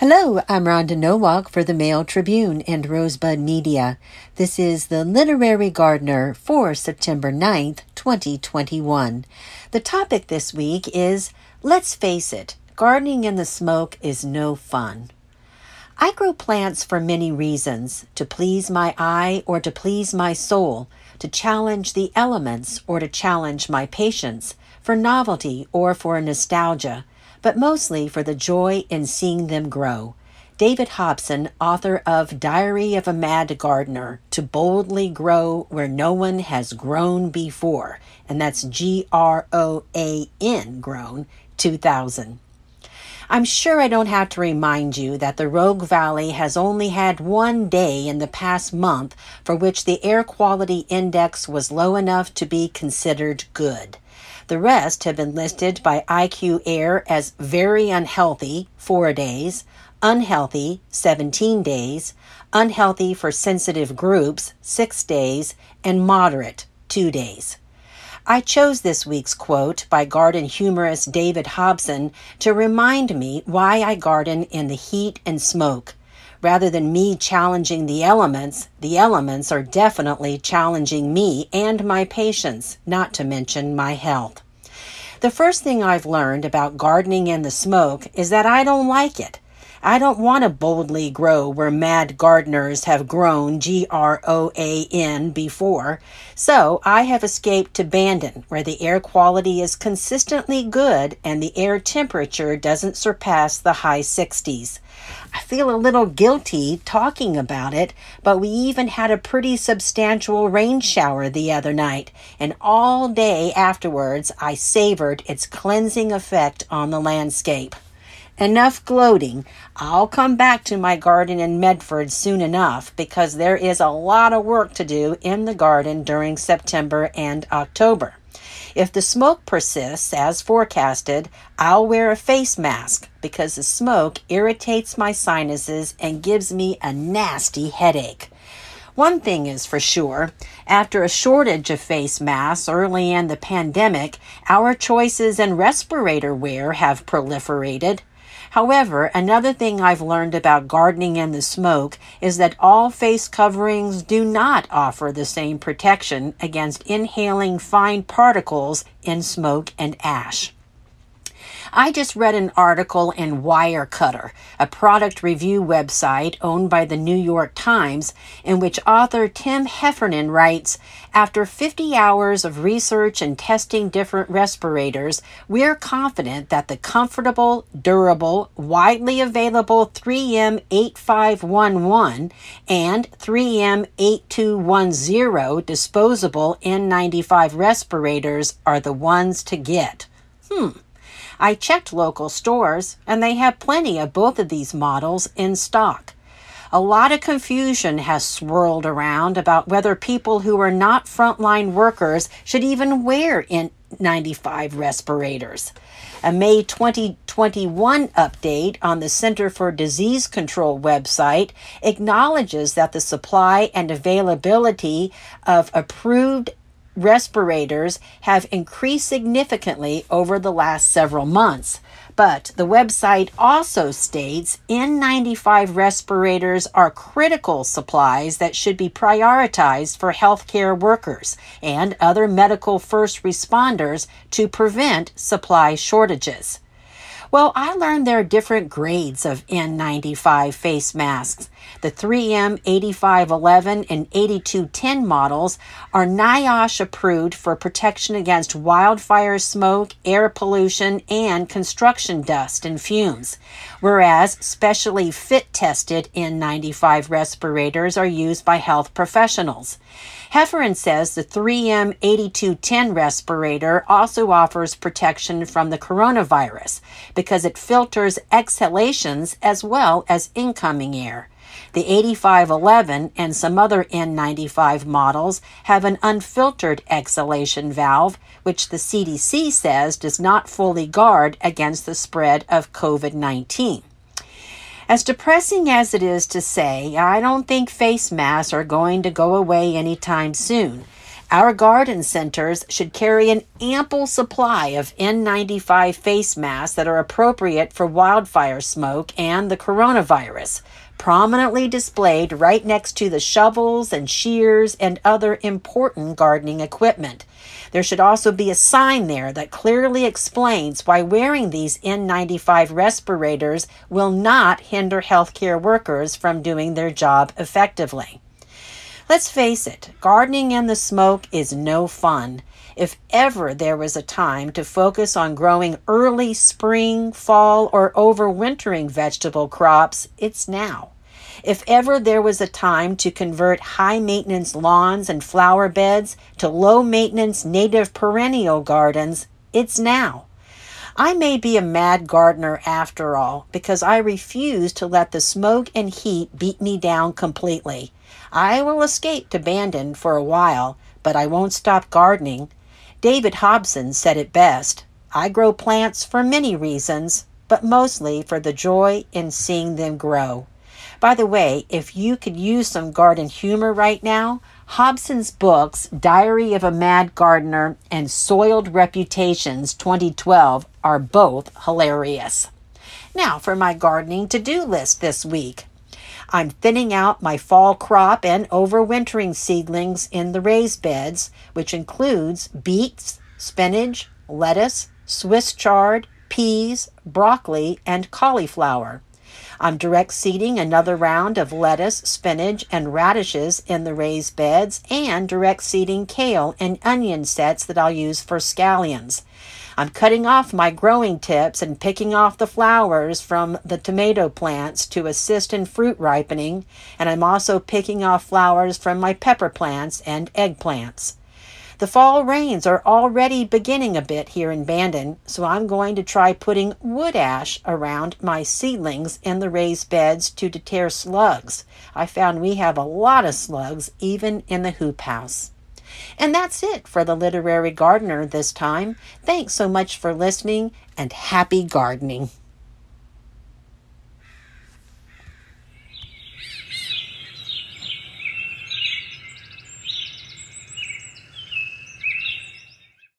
Hello, I'm Rhonda Nowak for the Mail Tribune and Rosebud Media. This is the Literary Gardener for September 9th, 2021. The topic this week is Let's face it, gardening in the smoke is no fun. I grow plants for many reasons to please my eye or to please my soul, to challenge the elements or to challenge my patience, for novelty or for nostalgia but mostly for the joy in seeing them grow. David Hobson, author of Diary of a Mad Gardener, to boldly grow where no one has grown before, and that's G R O A N, grown, 2000. I'm sure I don't have to remind you that the Rogue Valley has only had one day in the past month for which the air quality index was low enough to be considered good. The rest have been listed by IQ Air as very unhealthy, four days, unhealthy, 17 days, unhealthy for sensitive groups, six days, and moderate, two days. I chose this week's quote by garden humorist David Hobson to remind me why I garden in the heat and smoke. Rather than me challenging the elements, the elements are definitely challenging me and my patience, not to mention my health. The first thing I've learned about gardening in the smoke is that I don't like it. I don't want to boldly grow where mad gardeners have grown G R O A N before, so I have escaped to Bandon, where the air quality is consistently good and the air temperature doesn't surpass the high 60s. I feel a little guilty talking about it, but we even had a pretty substantial rain shower the other night, and all day afterwards I savored its cleansing effect on the landscape. Enough gloating. I'll come back to my garden in Medford soon enough because there is a lot of work to do in the garden during September and October. If the smoke persists as forecasted, I'll wear a face mask because the smoke irritates my sinuses and gives me a nasty headache. One thing is for sure, after a shortage of face masks early in the pandemic, our choices in respirator wear have proliferated. However, another thing I've learned about gardening in the smoke is that all face coverings do not offer the same protection against inhaling fine particles in smoke and ash. I just read an article in Wirecutter, a product review website owned by the New York Times, in which author Tim Heffernan writes After 50 hours of research and testing different respirators, we're confident that the comfortable, durable, widely available 3M 8511 and 3M 8210 disposable N95 respirators are the ones to get. I checked local stores, and they have plenty of both of these models in stock. A lot of confusion has swirled around about whether people who are not frontline workers should even wear N95 respirators. A May 2021 update on the Center for Disease Control website acknowledges that the supply and availability of approved respirators have increased significantly over the last several months. But the website also states N95 respirators are critical supplies that should be prioritized for healthcare workers and other medical first responders to prevent supply shortages. Well, I learned there are different grades of N95 face masks. The 3M 8511 and 8210 models are NIOSH approved for protection against wildfire smoke, air pollution, and construction dust and fumes, whereas specially fit tested N95 respirators are used by health professionals. Heffernan says the 3M 8210 respirator also offers protection from the coronavirus because it filters exhalations as well as incoming air. The 8511 and some other N95 models have an unfiltered exhalation valve, which the CDC says does not fully guard against the spread of COVID 19. As depressing as it is to say, I don't think face masks are going to go away anytime soon. Our garden centers should carry an ample supply of N95 face masks that are appropriate for wildfire smoke and the coronavirus, prominently displayed right next to the shovels and shears and other important gardening equipment. There should also be a sign there that clearly explains why wearing these N95 respirators will not hinder healthcare workers from doing their job effectively. Let's face it, gardening in the smoke is no fun. If ever there was a time to focus on growing early spring, fall, or overwintering vegetable crops, it's now. If ever there was a time to convert high maintenance lawns and flower beds to low maintenance native perennial gardens, it's now. I may be a mad gardener after all, because I refuse to let the smoke and heat beat me down completely. I will escape to Bandon for a while, but I won't stop gardening. David Hobson said it best I grow plants for many reasons, but mostly for the joy in seeing them grow. By the way, if you could use some garden humor right now, Hobson's books, Diary of a Mad Gardener and Soiled Reputations 2012, are both hilarious. Now for my gardening to do list this week. I'm thinning out my fall crop and overwintering seedlings in the raised beds, which includes beets, spinach, lettuce, Swiss chard, peas, broccoli, and cauliflower. I'm direct seeding another round of lettuce, spinach, and radishes in the raised beds and direct seeding kale and onion sets that I'll use for scallions. I'm cutting off my growing tips and picking off the flowers from the tomato plants to assist in fruit ripening, and I'm also picking off flowers from my pepper plants and eggplants. The fall rains are already beginning a bit here in Bandon, so I'm going to try putting wood ash around my seedlings in the raised beds to deter slugs. I found we have a lot of slugs even in the hoop house. And that's it for the Literary Gardener this time. Thanks so much for listening and happy gardening.